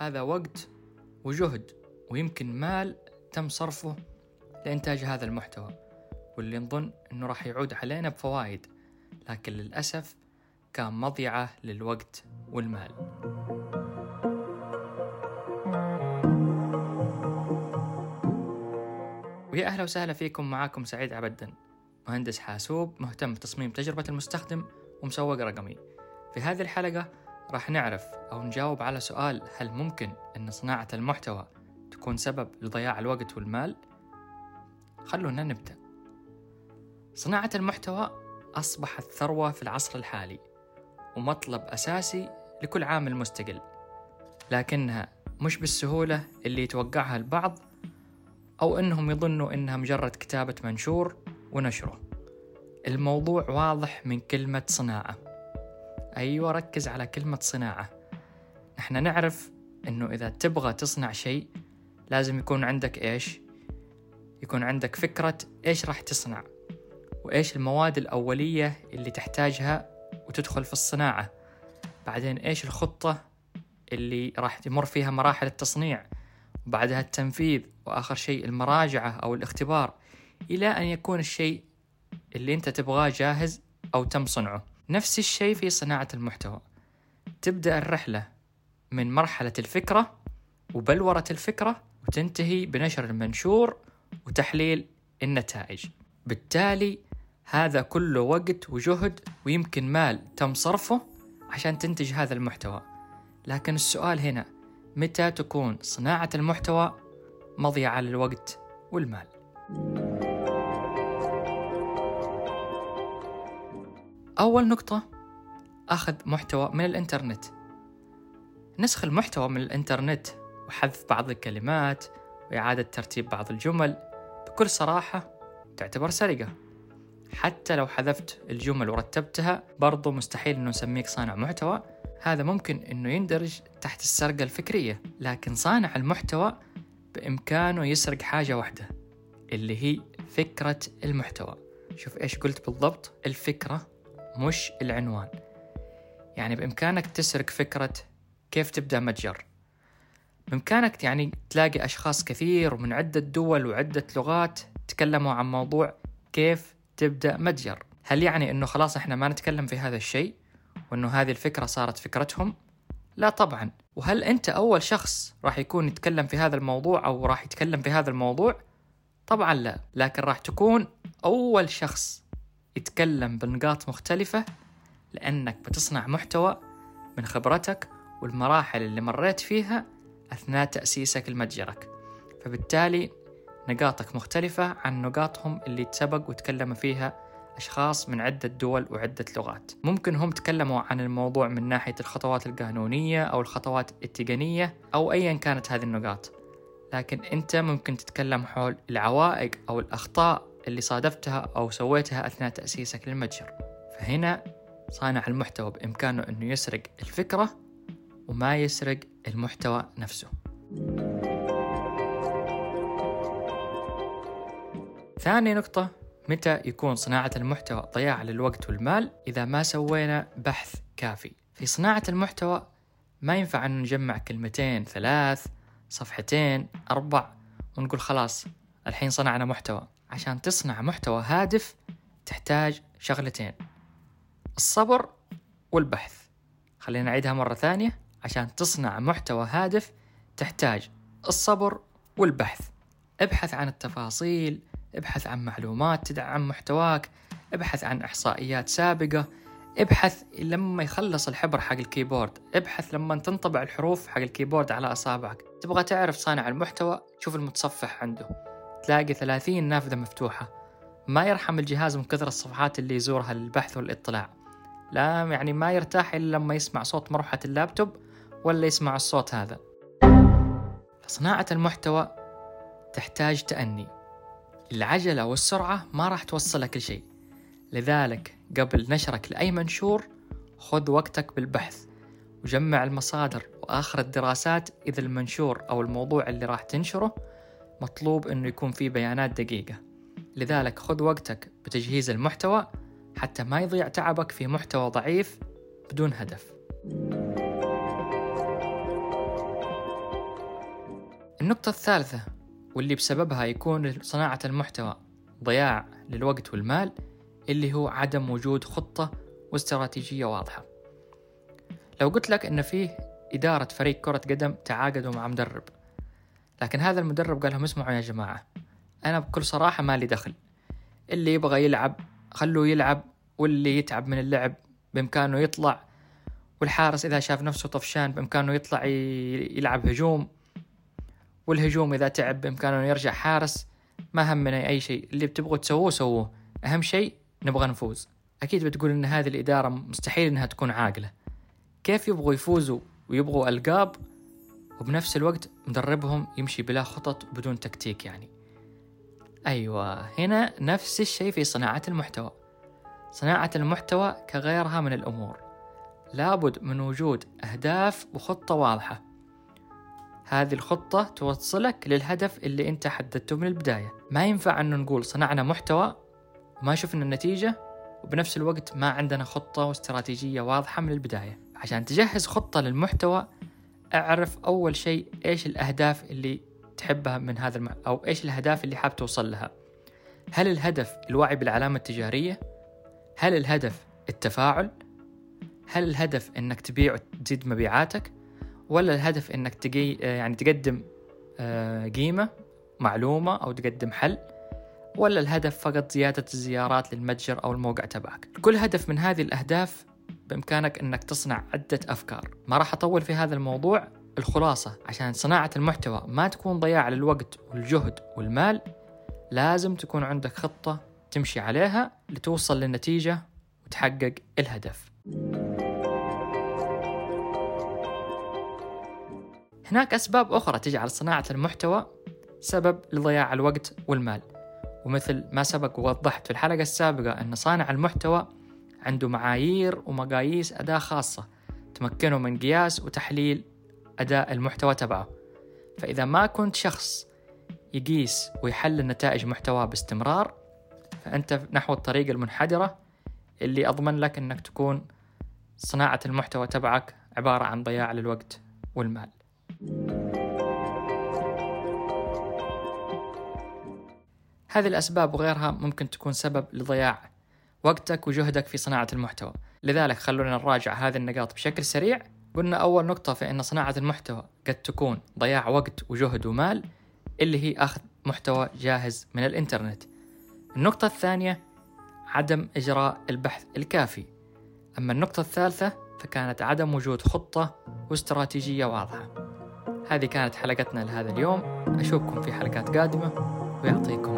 هذا وقت وجهد ويمكن مال تم صرفه لإنتاج هذا المحتوى واللي نظن أنه راح يعود علينا بفوائد لكن للأسف كان مضيعة للوقت والمال. ويا أهلا وسهلا فيكم معاكم سعيد عبدن مهندس حاسوب مهتم بتصميم تجربة المستخدم ومسوق رقمي. في هذه الحلقة راح نعرف أو نجاوب على سؤال هل ممكن أن صناعة المحتوى تكون سبب لضياع الوقت والمال؟ خلونا نبدأ. صناعة المحتوى أصبحت ثروة في العصر الحالي ومطلب أساسي لكل عامل مستقل لكنها مش بالسهولة اللي يتوقعها البعض أو أنهم يظنوا أنها مجرد كتابة منشور ونشره. الموضوع واضح من كلمة صناعة. أيوة ركز على كلمة صناعة. نحن نعرف أنه إذا تبغى تصنع شيء لازم يكون عندك إيش؟ يكون عندك فكرة إيش راح تصنع وإيش المواد الأولية اللي تحتاجها وتدخل في الصناعة. بعدين إيش الخطة اللي راح تمر فيها مراحل التصنيع وبعدها التنفيذ وآخر شيء المراجعة أو الاختبار إلى أن يكون الشيء اللي أنت تبغاه جاهز أو تم صنعه. نفس الشيء في صناعة المحتوى. تبدأ الرحلة من مرحلة الفكرة وبلورة الفكرة وتنتهي بنشر المنشور وتحليل النتائج. بالتالي هذا كله وقت وجهد ويمكن مال تم صرفه عشان تنتج هذا المحتوى. لكن السؤال هنا متى تكون صناعة المحتوى مضيعة للوقت والمال؟ أول نقطة أخذ محتوى من الإنترنت. نسخ المحتوى من الإنترنت وحذف بعض الكلمات وإعادة ترتيب بعض الجمل بكل صراحة تعتبر سرقة. حتى لو حذفت الجمل ورتبتها برضو مستحيل إنه نسميك صانع محتوى. هذا ممكن إنه يندرج تحت السرقة الفكرية لكن صانع المحتوى بإمكانه يسرق حاجة واحدة اللي هي فكرة المحتوى. شوف إيش قلت بالضبط؟ الفكرة مش العنوان. يعني بإمكانك تسرق فكرة كيف تبدأ متجر. بإمكانك يعني تلاقي أشخاص كثير ومن عدة دول وعدة لغات تكلموا عن موضوع كيف تبدأ متجر. هل يعني أنه خلاص إحنا ما نتكلم في هذا الشيء وأنه هذه الفكرة صارت فكرتهم؟ لا طبعا. وهل أنت أول شخص راح يكون يتكلم في هذا الموضوع أو راح يتكلم في هذا الموضوع؟ طبعا لا. لكن راح تكون أول شخص يتكلم بنقاط مختلفة لأنك بتصنع محتوى من خبرتك والمراحل اللي مريت فيها أثناء تأسيسك لمتجرك. فبالتالي نقاطك مختلفة عن نقاطهم اللي تسبق وتكلم فيها أشخاص من عدة دول وعدة لغات. ممكن هم تكلموا عن الموضوع من ناحية الخطوات القانونية أو الخطوات التقنية أو أيا كانت هذه النقاط. لكن أنت ممكن تتكلم حول العوائق أو الأخطاء اللي صادفتها أو سويتها أثناء تأسيسك للمتجر. فهنا صانع المحتوى بإمكانه أنه يسرق الفكرة وما يسرق المحتوى نفسه. ثاني نقطة متى يكون صناعة المحتوى ضياع للوقت والمال إذا ما سوينا بحث كافي؟ في صناعة المحتوى ما ينفع أن نجمع كلمتين ثلاث صفحتين أربع ونقول خلاص الحين صنعنا محتوى. عشان تصنع محتوى هادف تحتاج شغلتين الصبر والبحث. خلينا نعيدها مرة ثانية. عشان تصنع محتوى هادف تحتاج الصبر والبحث. ابحث عن التفاصيل ابحث عن معلومات تدعم محتواك ابحث عن إحصائيات سابقة ابحث لما يخلص الحبر حق ال keyboard. ابحث لما تنطبع الحروف حق ال keyboard على أصابعك. تبغى تعرف صانع المحتوى؟ شوف المتصفح عنده. تلاقي ثلاثين نافذة مفتوحة. ما يرحم الجهاز من كثر الصفحات اللي يزورها للبحث والاطلاع. لا يعني ما يرتاح إلا لما يسمع صوت مروحة اللابتوب ولا يسمع الصوت هذا. فصناعة المحتوى تحتاج تأني. العجلة والسرعة ما راح توصلك لشيء لذلك قبل نشرك لأي منشور خذ وقتك بالبحث. وجمع المصادر وآخر الدراسات إذا المنشور أو الموضوع اللي راح تنشره مطلوب أنه يكون فيه بيانات دقيقة. لذلك خذ وقتك بتجهيز المحتوى حتى ما يضيع تعبك في محتوى ضعيف بدون هدف. النقطة الثالثة واللي بسببها يكون صناعة المحتوى ضياع للوقت والمال اللي هو عدم وجود خطة واستراتيجية واضحة. لو قلت لك أن فيه إدارة فريق كرة قدم تعاقدوا مع مدرب لكن هذا المدرب قال لهم اسمعوا يا جماعة أنا بكل صراحة ما لي دخل. اللي يبغى يلعب خلوه يلعب واللي يتعب من اللعب بإمكانه يطلع والحارس إذا شاف نفسه طفشان بإمكانه يطلع يلعب هجوم والهجوم إذا تعب بإمكانه يرجع حارس ما همنا أي شيء. اللي بتبغوا تسووه سووه. أهم شيء نبغى نفوز. أكيد بتقول إن هذه الإدارة مستحيل إنها تكون عاقلة. كيف يبغوا يفوزوا ويبغوا ألقاب وبنفس الوقت مدربهم يمشي بلا خطط بدون تكتيك يعني. أيوة هنا نفس الشيء في صناعة المحتوى. صناعة المحتوى كغيرها من الأمور. لابد من وجود أهداف وخطة واضحة. هذه الخطة توصلك للهدف اللي أنت حددته من البداية. ما ينفع أنه نقول صنعنا محتوى وما شفنا النتيجة وبنفس الوقت ما عندنا خطة واستراتيجية واضحة من البداية. عشان تجهز خطة للمحتوى أعرف أول شيء إيش الأهداف اللي تحبها من هذا الم... أو إيش الأهداف اللي حاب توصل لها هل الهدف الوعي بالعلامة التجارية؟ هل الهدف التفاعل؟ هل الهدف إنك تبيع وتزيد مبيعاتك؟ ولا الهدف إنك تجي يعني تقدم آه، قيمة معلومة أو تقدم حل؟ ولا الهدف فقط زيادة الزيارات للمتجر أو الموقع تبعك؟ كل هدف من هذه الأهداف بإمكانك إنك تصنع عدة أفكار، ما راح أطول في هذا الموضوع، الخلاصة. عشان صناعة المحتوى ما تكون ضياع للوقت والجهد والمال لازم تكون عندك خطة تمشي عليها لتوصل للنتيجة وتحقق الهدف. هناك أسباب أخرى تجعل صناعة المحتوى سبب لضياع الوقت والمال. ومثل ما سبق ووضحت في الحلقة السابقة أن صانع المحتوى عنده معايير ومقاييس أداء خاصة تمكنه من قياس وتحليل أداء المحتوى تبعه. فإذا ما كنت شخص يقيس ويحلل نتائج محتواه باستمرار فأنت نحو الطريق المنحدرة اللي أضمن لك أنك تكون صناعة المحتوى تبعك عبارة عن ضياع للوقت والمال. هذه الأسباب وغيرها ممكن تكون سبب لضياع وقتك وجهدك في صناعة المحتوى. لذلك خلونا نراجع هذه النقاط بشكل سريع. قلنا أول نقطة في أن صناعة المحتوى قد تكون ضياع وقت وجهد ومال اللي هي أخذ محتوى جاهز من الإنترنت. النقطة الثانية عدم إجراء البحث الكافي. أما النقطة الثالثة فكانت عدم وجود خطة واستراتيجية واضحة. هذه كانت حلقتنا لهذا اليوم. أشوفكم في حلقات قادمة. ويعطيكم